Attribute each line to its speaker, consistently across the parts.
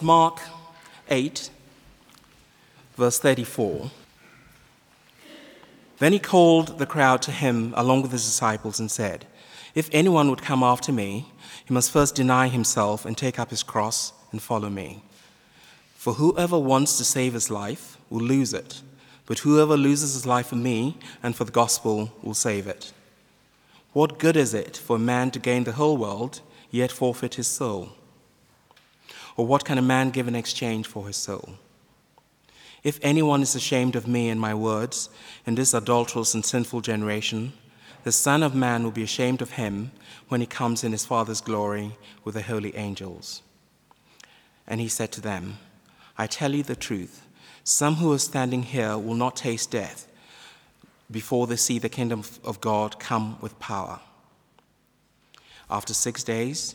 Speaker 1: Mark 8, verse 34. Then he called the crowd to him along with his disciples and said, If anyone would come after me, he must first deny himself and take up his cross and follow me. For whoever wants to save his life will lose it, but whoever loses his life for me and for the gospel will save it. What good is it for a man to gain the whole world, yet forfeit his soul? Or what can a man give in exchange for his soul? If anyone is ashamed of me and my words in this adulterous and sinful generation, the Son of Man will be ashamed of him when he comes in his Father's glory with the holy angels. And he said to them, I tell you the truth, some who are standing here will not taste death before they see the kingdom of God come with power. After six days,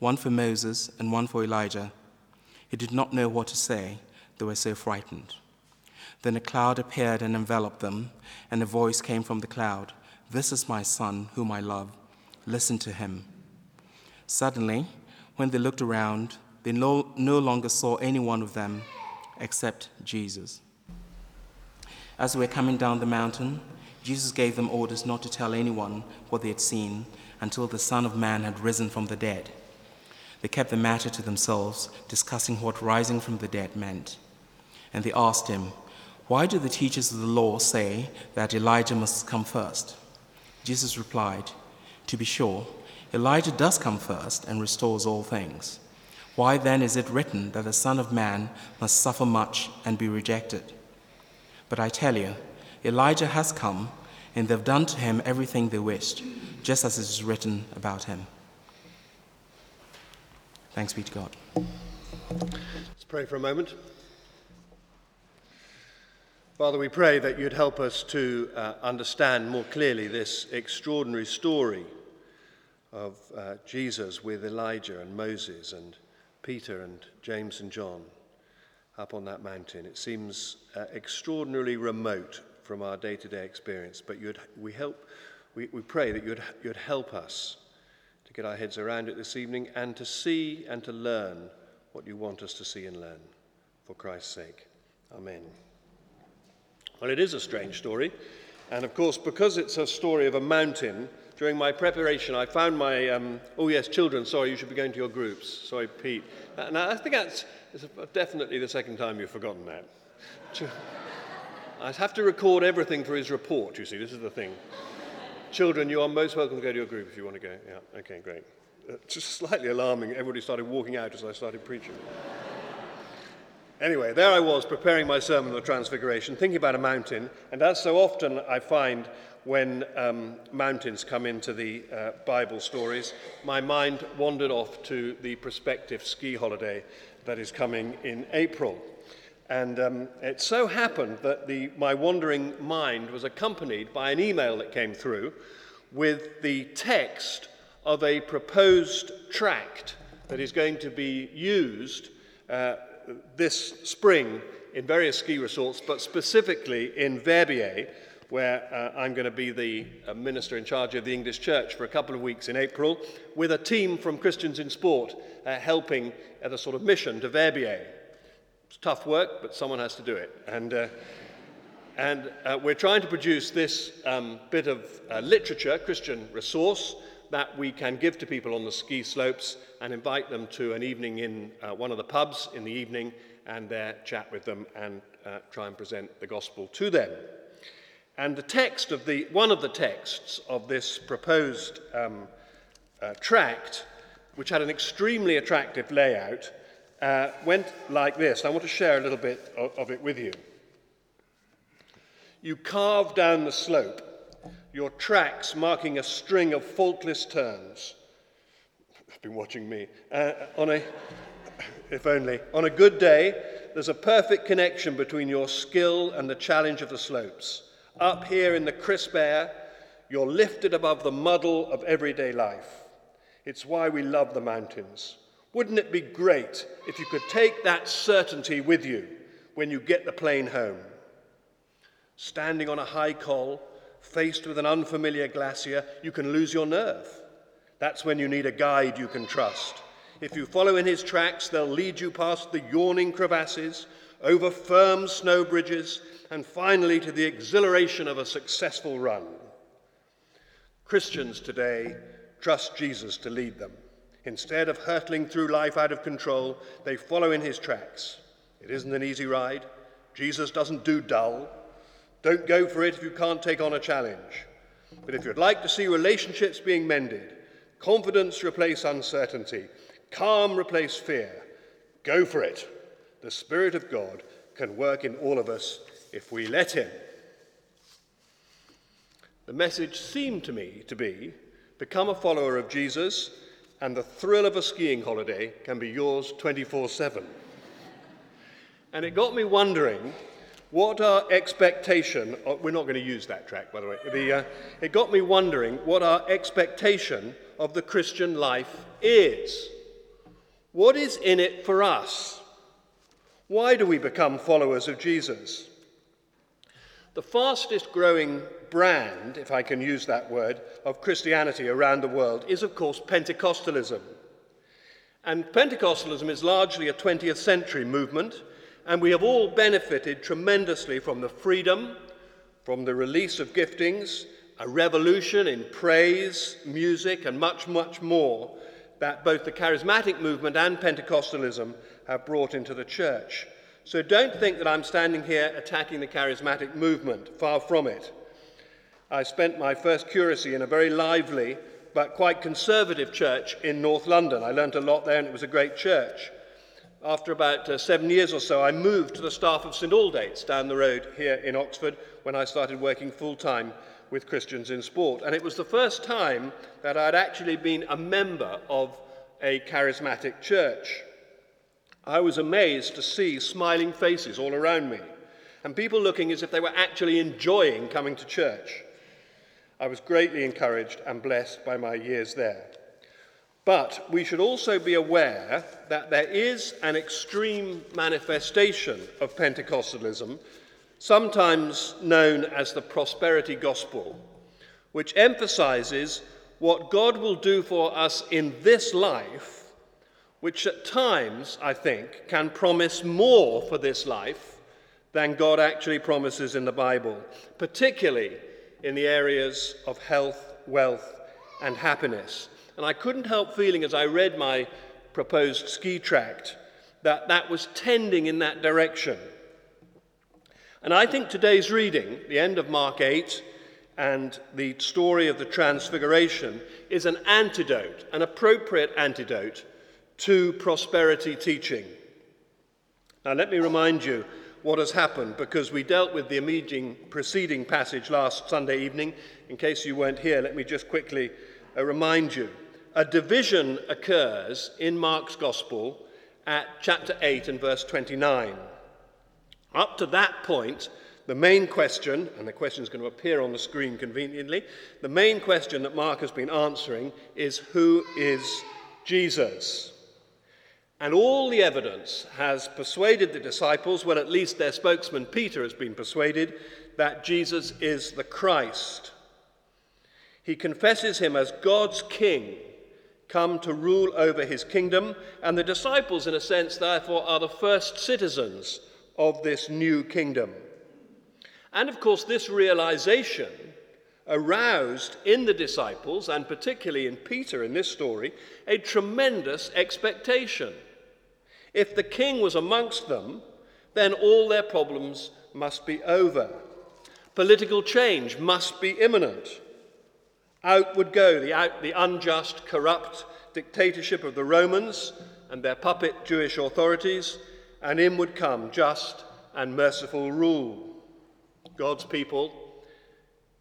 Speaker 1: one for Moses and one for Elijah. He did not know what to say, they were so frightened. Then a cloud appeared and enveloped them, and a voice came from the cloud This is my son, whom I love. Listen to him. Suddenly, when they looked around, they no, no longer saw any one of them except Jesus. As they were coming down the mountain, Jesus gave them orders not to tell anyone what they had seen until the Son of Man had risen from the dead. They kept the matter to themselves, discussing what rising from the dead meant. And they asked him, Why do the teachers of the law say that Elijah must come first? Jesus replied, To be sure, Elijah does come first and restores all things. Why then is it written that the Son of Man must suffer much and be rejected? But I tell you, Elijah has come, and they've done to him everything they wished, just as it is written about him. Thanks be to God.
Speaker 2: Let's pray for a moment. Father, we pray that you'd help us to uh, understand more clearly this extraordinary story of uh, Jesus with Elijah and Moses and Peter and James and John up on that mountain. It seems uh, extraordinarily remote from our day to day experience, but we, help, we, we pray that you'd, you'd help us to get our heads around it this evening and to see and to learn what you want us to see and learn. For Christ's sake. Amen. Well, it is a strange story. And of course, because it's a story of a mountain, during my preparation, I found my, um, oh yes, children, sorry, you should be going to your groups. Sorry, Pete. Now, I think that's definitely the second time you've forgotten that. I'd have to record everything for his report, you see, this is the thing. Children, you are most welcome to go to your group if you want to go. Yeah, okay, great. Uh, just slightly alarming. Everybody started walking out as I started preaching. anyway, there I was preparing my sermon on the Transfiguration, thinking about a mountain, and as so often I find when um, mountains come into the uh, Bible stories, my mind wandered off to the prospective ski holiday that is coming in April. And um, it so happened that the, my wandering mind was accompanied by an email that came through with the text of a proposed tract that is going to be used uh, this spring in various ski resorts, but specifically in Verbier, where uh, I'm going to be the uh, minister in charge of the English Church for a couple of weeks in April, with a team from Christians in Sport uh, helping at a sort of mission to Verbier. Tough work, but someone has to do it. And, uh, and uh, we're trying to produce this um, bit of uh, literature, Christian resource, that we can give to people on the ski slopes and invite them to an evening in uh, one of the pubs in the evening and there chat with them and uh, try and present the gospel to them. And the text of the, one of the texts of this proposed um, uh, tract, which had an extremely attractive layout, uh, went like this. I want to share a little bit of, of it with you. You carve down the slope, your tracks marking a string of faultless turns. I've been watching me. Uh, on a, if only. On a good day, there's a perfect connection between your skill and the challenge of the slopes. Up here in the crisp air, you're lifted above the muddle of everyday life. It's why we love the mountains. Wouldn't it be great if you could take that certainty with you when you get the plane home? Standing on a high col, faced with an unfamiliar glacier, you can lose your nerve. That's when you need a guide you can trust. If you follow in his tracks, they'll lead you past the yawning crevasses, over firm snow bridges, and finally to the exhilaration of a successful run. Christians today trust Jesus to lead them. Instead of hurtling through life out of control, they follow in his tracks. It isn't an easy ride. Jesus doesn't do dull. Don't go for it if you can't take on a challenge. But if you'd like to see relationships being mended, confidence replace uncertainty, calm replace fear, go for it. The Spirit of God can work in all of us if we let Him. The message seemed to me to be become a follower of Jesus, and the thrill of a skiing holiday can be yours 24 7. And it got me wondering what our expectation, oh, we're not going to use that track by the way, the, uh, it got me wondering what our expectation of the Christian life is. What is in it for us? Why do we become followers of Jesus? The fastest growing brand, if I can use that word, of Christianity around the world is, of course, Pentecostalism. And Pentecostalism is largely a 20th century movement, and we have all benefited tremendously from the freedom, from the release of giftings, a revolution in praise, music, and much, much more that both the charismatic movement and Pentecostalism have brought into the church. So don't think that I'm standing here attacking the charismatic movement, far from it. I spent my first curacy in a very lively but quite conservative church in North London. I learnt a lot there and it was a great church. After about uh, seven years or so, I moved to the staff of St Aldate's down the road here in Oxford when I started working full time with Christians in sport. And it was the first time that I'd actually been a member of a charismatic church. I was amazed to see smiling faces all around me and people looking as if they were actually enjoying coming to church. I was greatly encouraged and blessed by my years there. But we should also be aware that there is an extreme manifestation of Pentecostalism sometimes known as the prosperity gospel, which emphasizes what God will do for us in this life, which at times, I think, can promise more for this life than God actually promises in the Bible, particularly in the areas of health, wealth, and happiness. And I couldn't help feeling as I read my proposed ski tract that that was tending in that direction. And I think today's reading, the end of Mark 8 and the story of the Transfiguration, is an antidote, an appropriate antidote to prosperity teaching. Now, let me remind you what has happened because we dealt with the immediate preceding passage last Sunday evening. In case you weren't here, let me just quickly uh, remind you. A division occurs in Mark's Gospel at chapter 8 and verse 29. Up to that point, the main question, and the question is going to appear on the screen conveniently, the main question that Mark has been answering is who is Jesus? And all the evidence has persuaded the disciples, well, at least their spokesman Peter has been persuaded, that Jesus is the Christ. He confesses him as God's king, come to rule over his kingdom, and the disciples, in a sense, therefore, are the first citizens of this new kingdom. And of course, this realization aroused in the disciples, and particularly in Peter in this story, a tremendous expectation. If the king was amongst them, then all their problems must be over. Political change must be imminent. Out would go the, out, the unjust, corrupt dictatorship of the Romans and their puppet Jewish authorities, and in would come just and merciful rule. God's people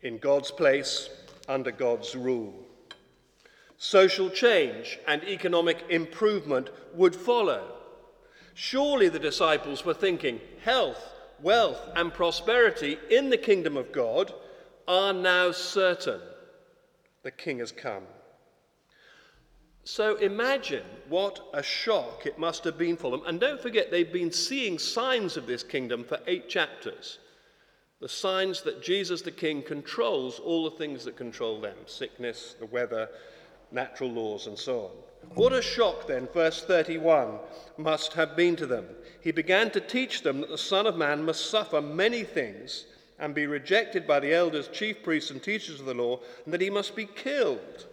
Speaker 2: in God's place under God's rule. Social change and economic improvement would follow. Surely the disciples were thinking health, wealth, and prosperity in the kingdom of God are now certain. The king has come. So imagine what a shock it must have been for them. And don't forget, they've been seeing signs of this kingdom for eight chapters. The signs that Jesus the King controls all the things that control them sickness, the weather, natural laws, and so on. What a shock, then, verse 31 must have been to them. He began to teach them that the Son of Man must suffer many things and be rejected by the elders, chief priests, and teachers of the law, and that he must be killed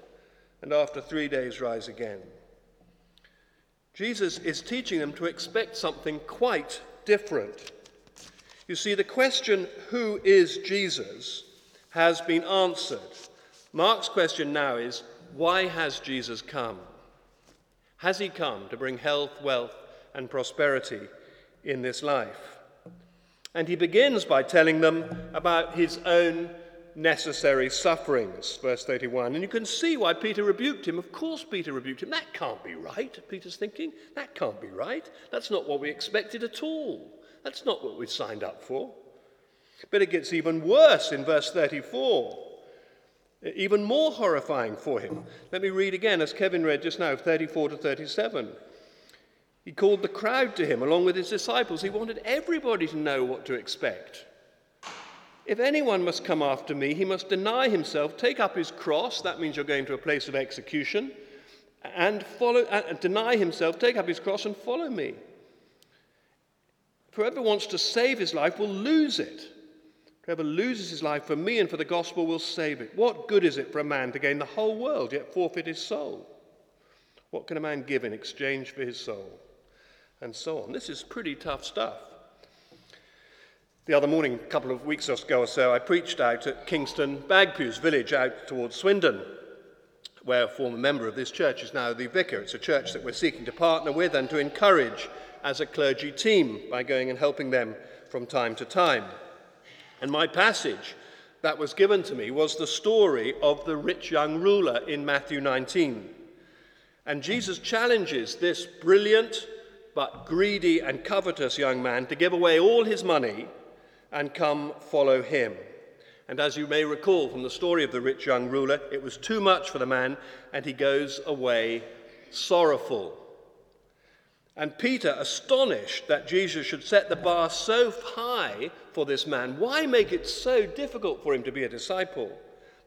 Speaker 2: and after three days rise again. Jesus is teaching them to expect something quite different. You see, the question, who is Jesus, has been answered. Mark's question now is, why has Jesus come? Has he come to bring health, wealth, and prosperity in this life? And he begins by telling them about his own necessary sufferings, verse 31. And you can see why Peter rebuked him. Of course, Peter rebuked him. That can't be right, Peter's thinking. That can't be right. That's not what we expected at all. That's not what we signed up for. But it gets even worse in verse 34 even more horrifying for him. Let me read again, as Kevin read just now, 34 to 37. He called the crowd to him along with his disciples. He wanted everybody to know what to expect. If anyone must come after me, he must deny himself, take up his cross, that means you're going to a place of execution, and follow, uh, deny himself, take up his cross, and follow me. Whoever wants to save his life will lose it. Whoever loses his life for me and for the gospel will save it. What good is it for a man to gain the whole world yet forfeit his soul? What can a man give in exchange for his soul? And so on. This is pretty tough stuff. The other morning, a couple of weeks ago or so, I preached out at Kingston Bagpuize village out towards Swindon, where a former member of this church is now the vicar. It's a church that we're seeking to partner with and to encourage as a clergy team by going and helping them from time to time. And my passage that was given to me was the story of the rich young ruler in Matthew 19. And Jesus challenges this brilliant but greedy and covetous young man to give away all his money and come follow him. And as you may recall from the story of the rich young ruler, it was too much for the man, and he goes away sorrowful. And Peter, astonished that Jesus should set the bar so high for this man, why make it so difficult for him to be a disciple?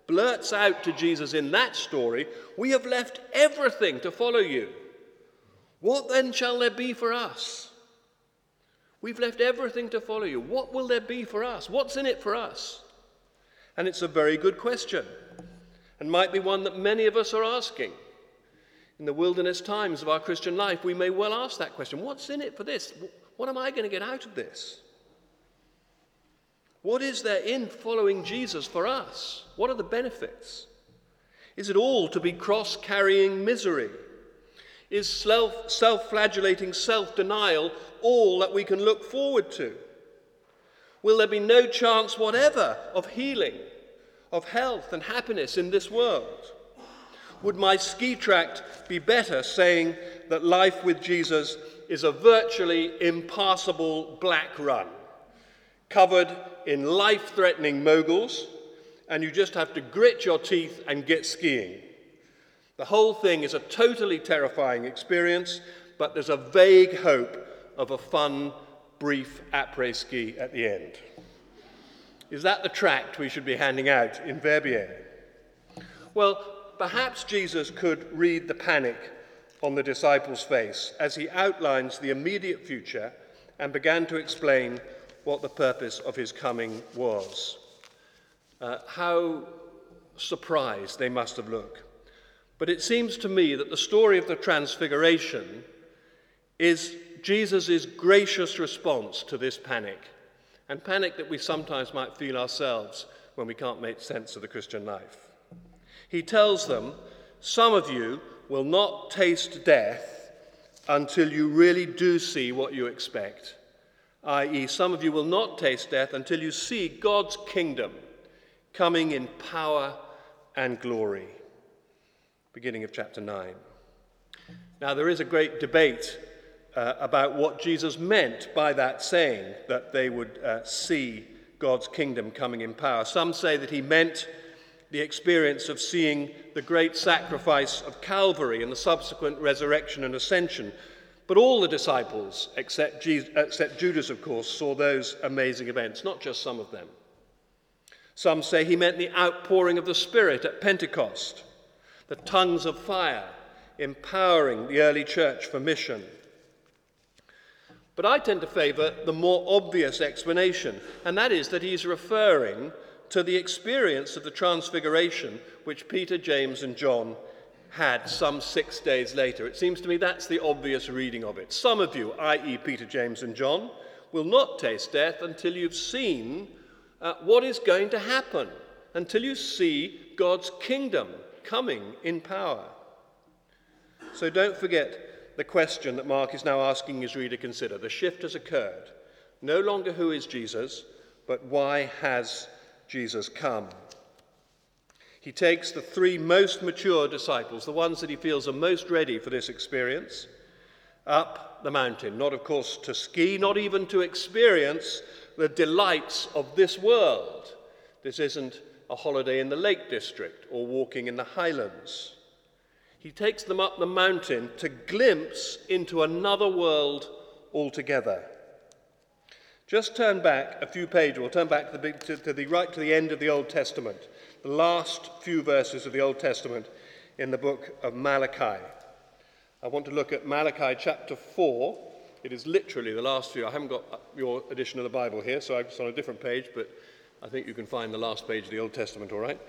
Speaker 2: Blurts out to Jesus in that story, We have left everything to follow you. What then shall there be for us? We've left everything to follow you. What will there be for us? What's in it for us? And it's a very good question, and might be one that many of us are asking in the wilderness times of our Christian life, we may well ask that question What's in it for this? What am I going to get out of this? What is there in following Jesus for us? What are the benefits? Is it all to be cross carrying misery? Is self flagellating self denial all that we can look forward to? Will there be no chance whatever of healing, of health and happiness in this world? Would my ski tract be better saying that life with Jesus is a virtually impassable black run, covered in life threatening moguls, and you just have to grit your teeth and get skiing? The whole thing is a totally terrifying experience, but there's a vague hope of a fun, brief après ski at the end. Is that the tract we should be handing out in Verbier? Well, perhaps Jesus could read the panic on the disciples' face as he outlines the immediate future and began to explain what the purpose of his coming was. Uh, how surprised they must have looked. But it seems to me that the story of the Transfiguration is Jesus' gracious response to this panic, and panic that we sometimes might feel ourselves when we can't make sense of the Christian life. He tells them, Some of you will not taste death until you really do see what you expect. I.e., some of you will not taste death until you see God's kingdom coming in power and glory. Beginning of chapter 9. Now, there is a great debate uh, about what Jesus meant by that saying, that they would uh, see God's kingdom coming in power. Some say that he meant the experience of seeing the great sacrifice of Calvary and the subsequent resurrection and ascension. But all the disciples, except, Jesus, except Judas, of course, saw those amazing events, not just some of them. Some say he meant the outpouring of the Spirit at Pentecost, the tongues of fire empowering the early church for mission. But I tend to favour the more obvious explanation, and that is that he's referring to the experience of the Transfiguration which Peter, James, and John had some six days later. It seems to me that's the obvious reading of it. Some of you, i.e., Peter, James, and John, will not taste death until you've seen uh, what is going to happen, until you see God's kingdom coming in power. So don't forget the question that Mark is now asking his reader consider. The shift has occurred. No longer who is Jesus, but why has Jesus come. He takes the three most mature disciples, the ones that he feels are most ready for this experience, up the mountain. Not, of course, to ski, not even to experience the delights of this world. This isn't a holiday in the Lake District or walking in the highlands. He takes them up the mountain to glimpse into another world altogether. Just turn back a few pages, or turn back to the, to, to the right to the end of the Old Testament, the last few verses of the Old Testament in the book of Malachi. I want to look at Malachi chapter 4. It is literally the last few. I haven't got your edition of the Bible here, so it's on a different page, but I think you can find the last page of the Old Testament, all right?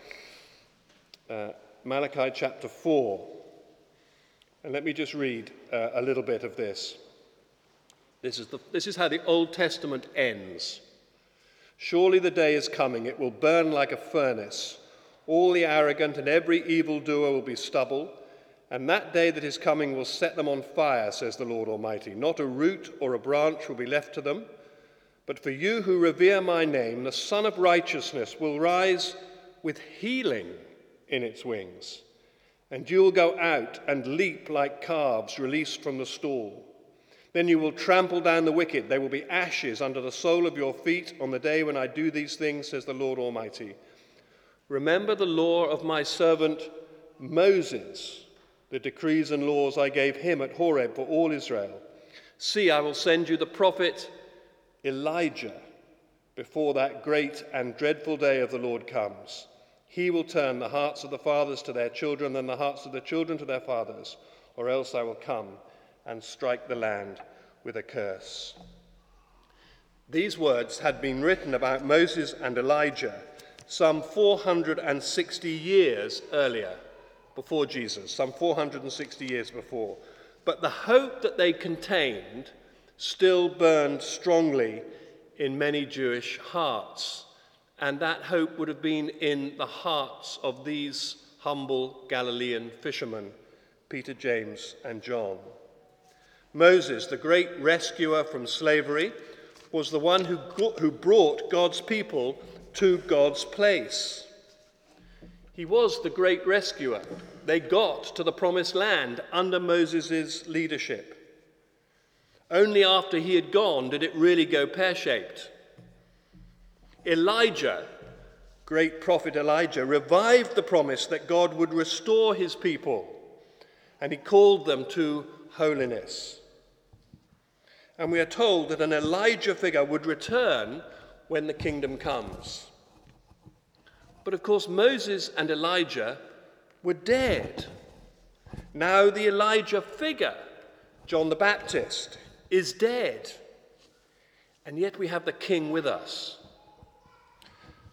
Speaker 2: Uh, Malachi chapter 4. And let me just read uh, a little bit of this. This is, the, this is how the Old Testament ends. Surely the day is coming, it will burn like a furnace. All the arrogant and every evildoer will be stubble, and that day that is coming will set them on fire, says the Lord Almighty. Not a root or a branch will be left to them. But for you who revere my name, the Sun of Righteousness will rise with healing in its wings. And you will go out and leap like calves released from the stall. Then you will trample down the wicked. They will be ashes under the sole of your feet on the day when I do these things, says the Lord Almighty. Remember the law of my servant Moses, the decrees and laws I gave him at Horeb for all Israel. See, I will send you the prophet Elijah before that great and dreadful day of the Lord comes. He will turn the hearts of the fathers to their children and the hearts of the children to their fathers, or else I will come and strike the land with a curse. These words had been written about Moses and Elijah some 460 years earlier, before Jesus, some 460 years before. But the hope that they contained still burned strongly in many Jewish hearts. And that hope would have been in the hearts of these humble Galilean fishermen, Peter, James, and John. Moses, the great rescuer from slavery, was the one who, who brought God's people to God's place. He was the great rescuer. They got to the promised land under Moses' leadership. Only after he had gone did it really go pear shaped. Elijah, great prophet Elijah, revived the promise that God would restore his people, and he called them to holiness. And we are told that an Elijah figure would return when the kingdom comes. But of course, Moses and Elijah were dead. Now, the Elijah figure, John the Baptist, is dead. And yet we have the king with us.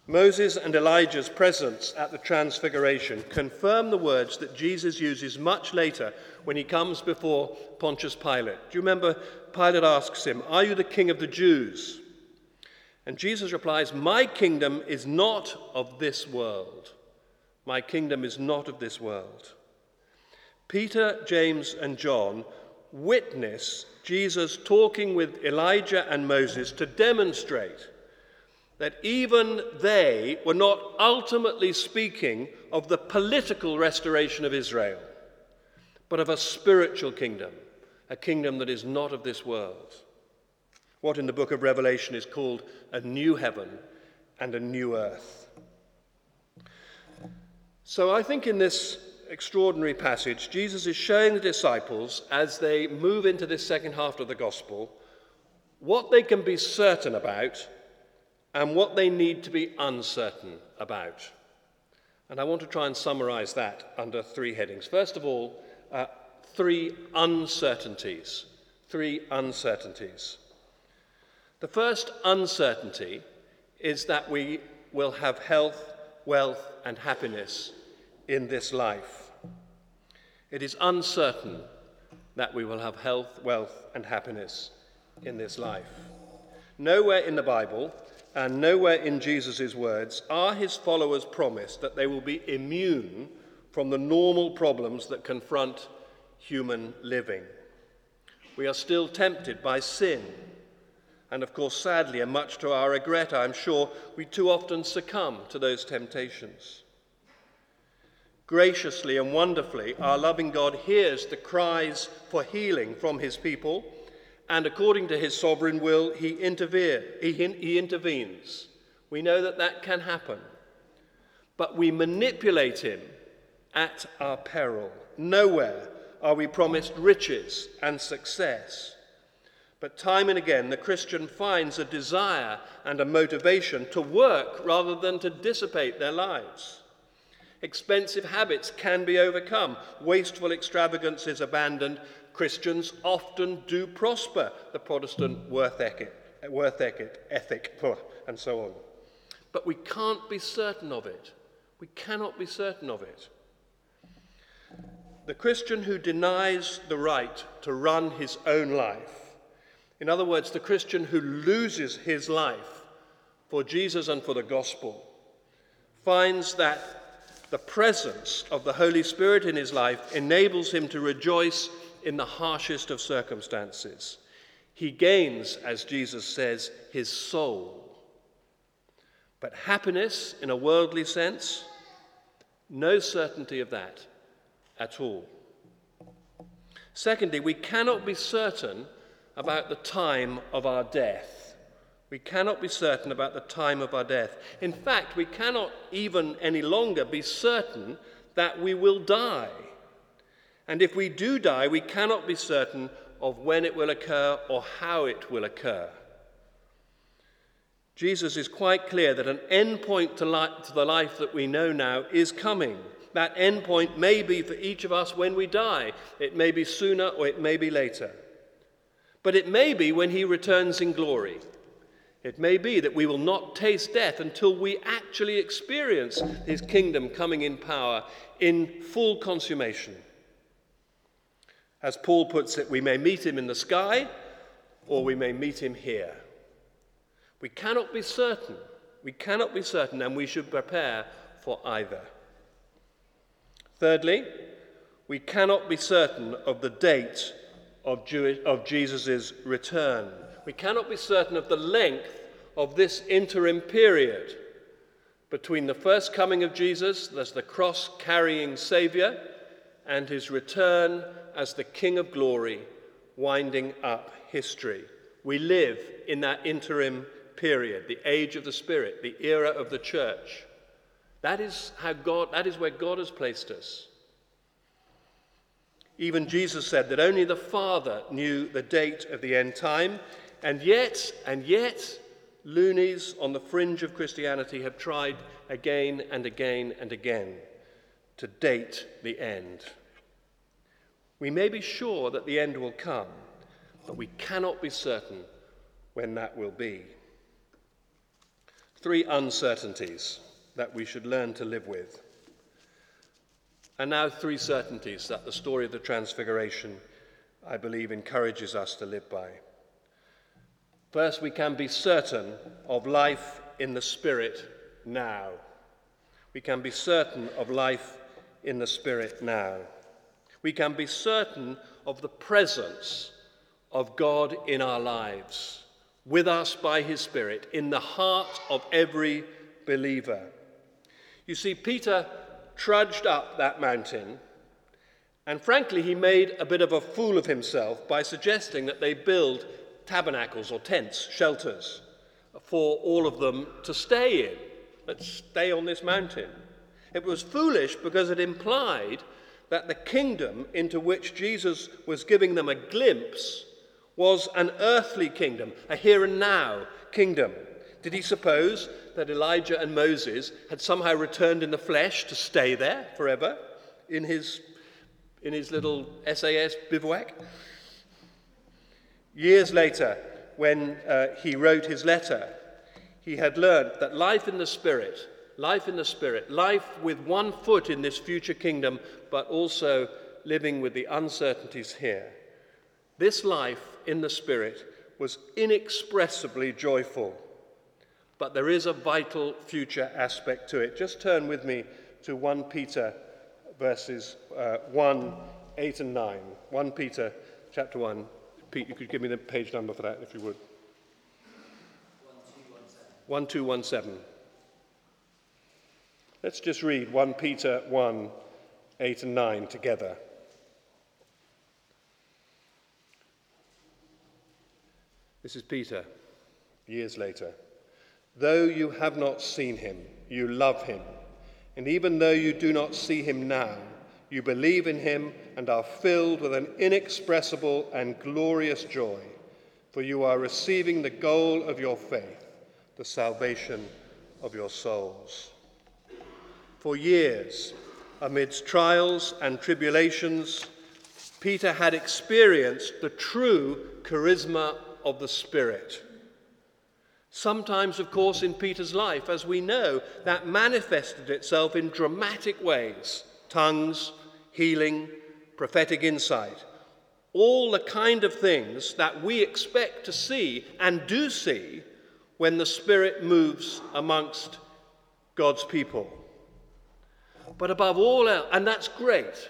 Speaker 2: Moses and Elijah's presence at the Transfiguration confirm the words that Jesus uses much later when he comes before Pontius Pilate. Do you remember? Pilate asks him, Are you the king of the Jews? And Jesus replies, My kingdom is not of this world. My kingdom is not of this world. Peter, James, and John witness Jesus talking with Elijah and Moses to demonstrate that even they were not ultimately speaking of the political restoration of Israel, but of a spiritual kingdom, a kingdom that is not of this world. What in the book of Revelation is called a new heaven and a new earth. So I think in this extraordinary passage, Jesus is showing the disciples as they move into this second half of the gospel what they can be certain about and what they need to be uncertain about. And I want to try and summarize that under three headings. First of all, uh, three uncertainties. Three uncertainties. The first uncertainty is that we will have health, wealth, and happiness in this life. It is uncertain that we will have health, wealth, and happiness in this life. Nowhere in the Bible and nowhere in Jesus' words are his followers promised that they will be immune from the normal problems that confront human living. We are still tempted by sin. And of course, sadly, and much to our regret, I'm sure, we too often succumb to those temptations. Graciously and wonderfully, our loving God hears the cries for healing from his people, and according to his sovereign will, he, he intervenes. We know that that can happen. But we manipulate him at our peril. Nowhere are we promised riches and success. But time and again, the Christian finds a desire and a motivation to work rather than to dissipate their lives. Expensive habits can be overcome, wasteful extravagance is abandoned. Christians often do prosper, the Protestant worth ethic, worth ethic, and so on. But we can't be certain of it. We cannot be certain of it. The Christian who denies the right to run his own life, in other words, the Christian who loses his life for Jesus and for the gospel, finds that the presence of the Holy Spirit in his life enables him to rejoice in the harshest of circumstances. He gains, as Jesus says, his soul. But happiness, in a worldly sense, no certainty of that at all. Secondly, we cannot be certain about the time of our death. We cannot be certain about the time of our death. In fact, we cannot even any longer be certain that we will die. And if we do die, we cannot be certain of when it will occur or how it will occur. Jesus is quite clear that an end point to, to the life that we know now is coming. That end point may be for each of us when we die. It may be sooner or it may be later. But it may be when he returns in glory. It may be that we will not taste death until we actually experience his kingdom coming in power in full consummation. As Paul puts it, we may meet him in the sky or we may meet him here. We cannot be certain. We cannot be certain, and we should prepare for either. Thirdly, we cannot be certain of the date of, Jewish, of Jesus' return. We cannot be certain of the length of this interim period between the first coming of Jesus as the cross carrying Saviour and his return as the King of glory, winding up history. We live in that interim period, the age of the Spirit, the era of the church. That is how God, that is where God has placed us. Even Jesus said that only the Father knew the date of the end time, and yet, and yet, loonies on the fringe of Christianity have tried again and again and again to date the end. We may be sure that the end will come, but we cannot be certain when that will be. Three uncertainties that we should learn to live with. And now, three certainties that the story of the Transfiguration, I believe, encourages us to live by. First, we can be certain of life in the Spirit now. We can be certain of life in the Spirit now. We can be certain of the presence of God in our lives, with us by His Spirit, in the heart of every believer. You see, Peter trudged up that mountain And frankly, he made a bit of a fool of himself by suggesting that they build tabernacles or tents, shelters, for all of them to stay in. Let's stay on this mountain. It was foolish because it implied that the kingdom into which Jesus was giving them a glimpse was an earthly kingdom, a here and now kingdom. Did he suppose that Elijah and Moses had somehow returned in the flesh to stay there forever in his, in his little SAS bivouac? Years later, when uh, he wrote his letter, he had learned that life in the Spirit, life in the Spirit, life with one foot in this future kingdom, but also living with the uncertainties here, this life in the Spirit was inexpressibly joyful. But there is a vital future aspect to it. Just turn with me to 1 Peter verses uh, 1, 8 and 9. 1 Peter chapter 1. Pete, you could give me the page number for that if you would. 1217. Let's just read 1 Peter 1, 8 and 9 together. This is Peter, years later. Though you have not seen him, you love him. And even though you do not see him now, you believe in him and are filled with an inexpressible and glorious joy, for you are receiving the goal of your faith, the salvation of your souls. For years, amidst trials and tribulations, Peter had experienced the true charisma of the Spirit. Sometimes, of course, in Peter's life, as we know, that manifested itself in dramatic ways tongues, healing, prophetic insight. All the kind of things that we expect to see and do see when the Spirit moves amongst God's people. But above all else, and that's great,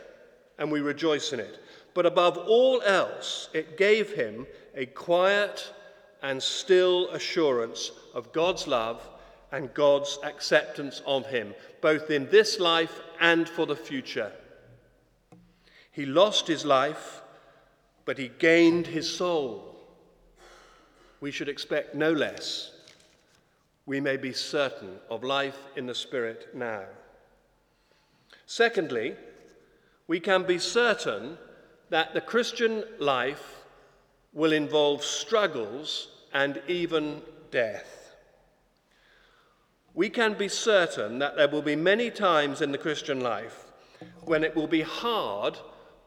Speaker 2: and we rejoice in it. But above all else, it gave him a quiet and still assurance of God's love and God's acceptance of him, both in this life and for the future. He lost his life, but he gained his soul. We should expect no less. We may be certain of life in the Spirit now. Secondly, we can be certain that the Christian life will involve struggles and even death. We can be certain that there will be many times in the Christian life when it will be hard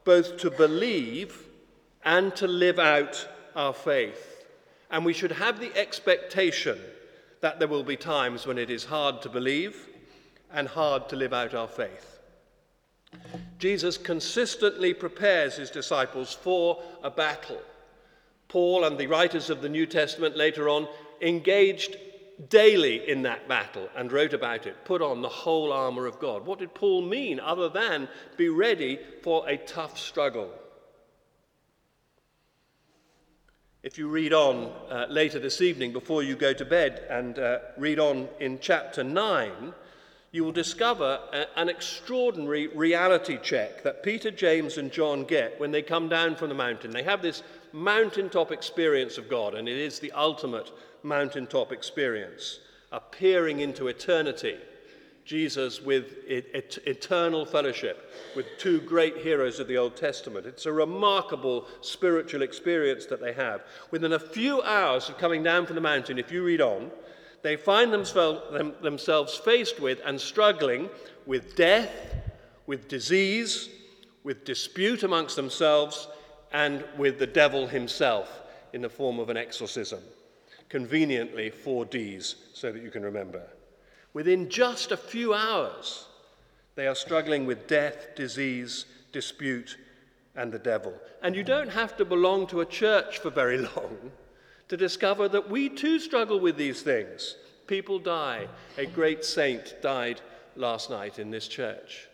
Speaker 2: both to believe and to live out our faith. And we should have the expectation that there will be times when it is hard to believe and hard to live out our faith. Jesus consistently prepares his disciples for a battle. Paul and the writers of the New Testament later on engaged daily in that battle and wrote about it. Put on the whole armor of God. What did Paul mean other than be ready for a tough struggle? If you read on uh, later this evening before you go to bed and uh, read on in chapter 9, you will discover a, an extraordinary reality check that Peter, James, and John get when they come down from the mountain. They have this mountaintop experience of God, and it is the ultimate mountaintop experience, appearing into eternity. Jesus with et- eternal fellowship with two great heroes of the Old Testament. It's a remarkable spiritual experience that they have. Within a few hours of coming down from the mountain, if you read on, they find themselves faced with and struggling with death, with disease, with dispute amongst themselves, and with the devil himself in the form of an exorcism. Conveniently, four D's so that you can remember. Within just a few hours, they are struggling with death, disease, dispute, and the devil. And you don't have to belong to a church for very long to discover that we too struggle with these things. People die. A great saint died last night in this church.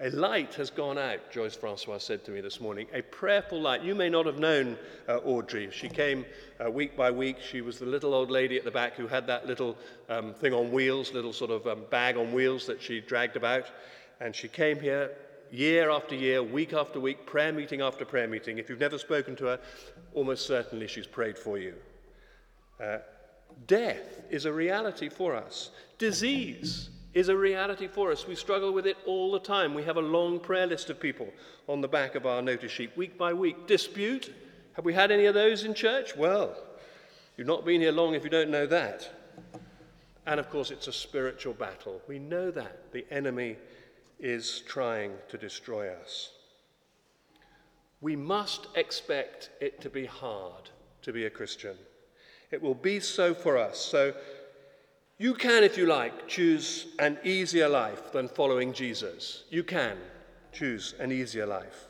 Speaker 2: A light has gone out, Joyce Francois said to me this morning. A prayerful light. You may not have known uh, Audrey. She came uh, week by week. She was the little old lady at the back who had that little um, thing on wheels, little sort of um, bag on wheels that she dragged about. And she came here year after year, week after week, prayer meeting after prayer meeting. If you've never spoken to her, almost certainly she's prayed for you. Death is a reality for us. Disease is a reality for us. We struggle with it all the time. We have a long prayer list of people on the back of our notice sheet, week by week. Dispute. Have we had any of those in church? Well, you've not been here long if you don't know that. And of course, it's a spiritual battle. We know that. The enemy is trying to destroy us. We must expect it to be hard to be a Christian. It will be so for us. So you can, if you like, choose an easier life than following Jesus. You can choose an easier life.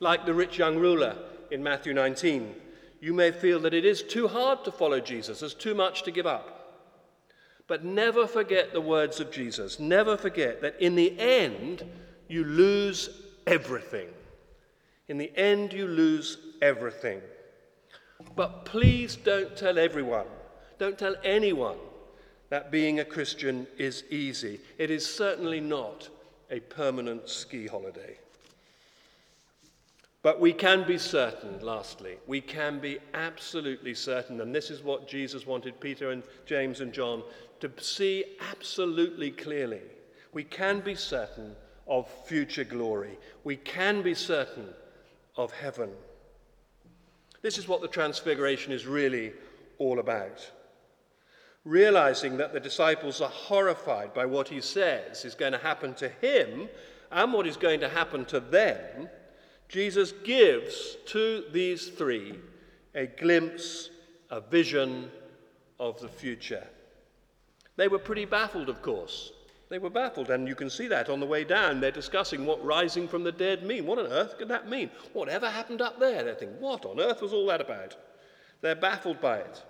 Speaker 2: Like the rich young ruler in Matthew 19, you may feel that it is too hard to follow Jesus, there's too much to give up. But never forget the words of Jesus. Never forget that in the end, you lose everything. In the end, you lose everything. But please don't tell everyone, don't tell anyone that being a Christian is easy. It is certainly not a permanent ski holiday. But we can be certain, lastly, we can be absolutely certain, and this is what Jesus wanted Peter and James and John to see absolutely clearly. We can be certain of future glory. We can be certain of heaven. This is what the Transfiguration is really all about. Realizing that the disciples are horrified by what he says is going to happen to him and what is going to happen to them, Jesus gives to these three a glimpse, a vision of the future. They were pretty baffled, of course. They were baffled, and you can see that on the way down. They're discussing what rising from the dead mean. What on earth could that mean? Whatever happened up there? They're thinking, what on earth was all that about? They're baffled by it.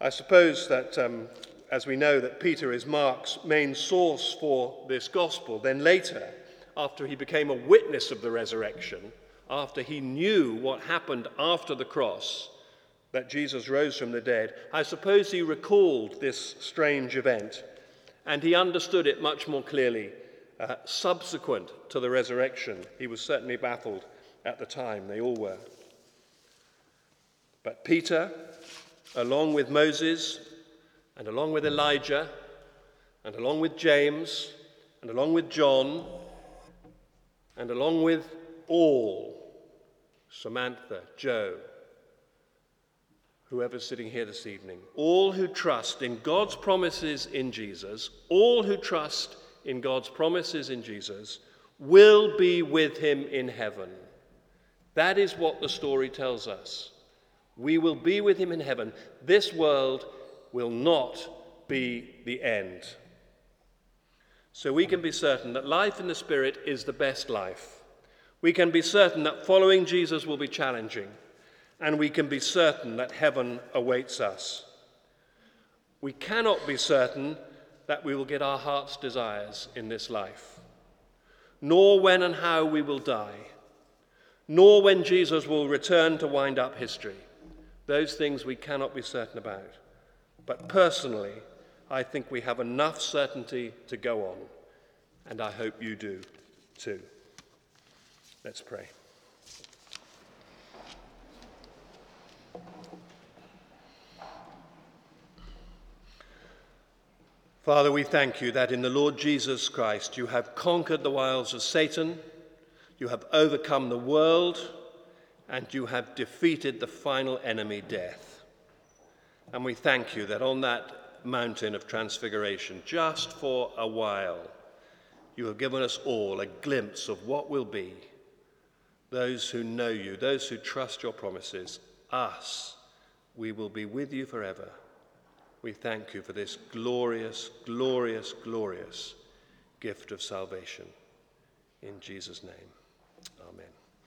Speaker 2: I suppose that, um, as we know, that Peter is Mark's main source for this gospel, then later, after he became a witness of the resurrection, after he knew what happened after the cross, that Jesus rose from the dead, I suppose he recalled this strange event and he understood it much more clearly uh, subsequent to the resurrection. He was certainly baffled at the time, they all were. But Peter, along with Moses, and along with Elijah, and along with James, and along with John, and along with all, Samantha, Joe, whoever's sitting here this evening, all who trust in God's promises in Jesus, all who trust in God's promises in Jesus, will be with him in heaven. That is what the story tells us. We will be with him in heaven. This world will not be the end. So we can be certain that life in the Spirit is the best life. We can be certain that following Jesus will be challenging and we can be certain that heaven awaits us. We cannot be certain that we will get our heart's desires in this life, nor when and how we will die, nor when Jesus will return to wind up history. Those things we cannot be certain about. But personally, I think we have enough certainty to go on, and I hope you do too. Let's pray. Father, we thank you that in the Lord Jesus Christ you have conquered the wiles of Satan, you have overcome the world, and you have defeated the final enemy, death. And we thank you that on that mountain of transfiguration, just for a while, you have given us all a glimpse of what will be. Those who know you, those who trust your promises, us, we will be with you forever we thank you for this glorious, glorious, glorious gift of salvation. In Jesus' name.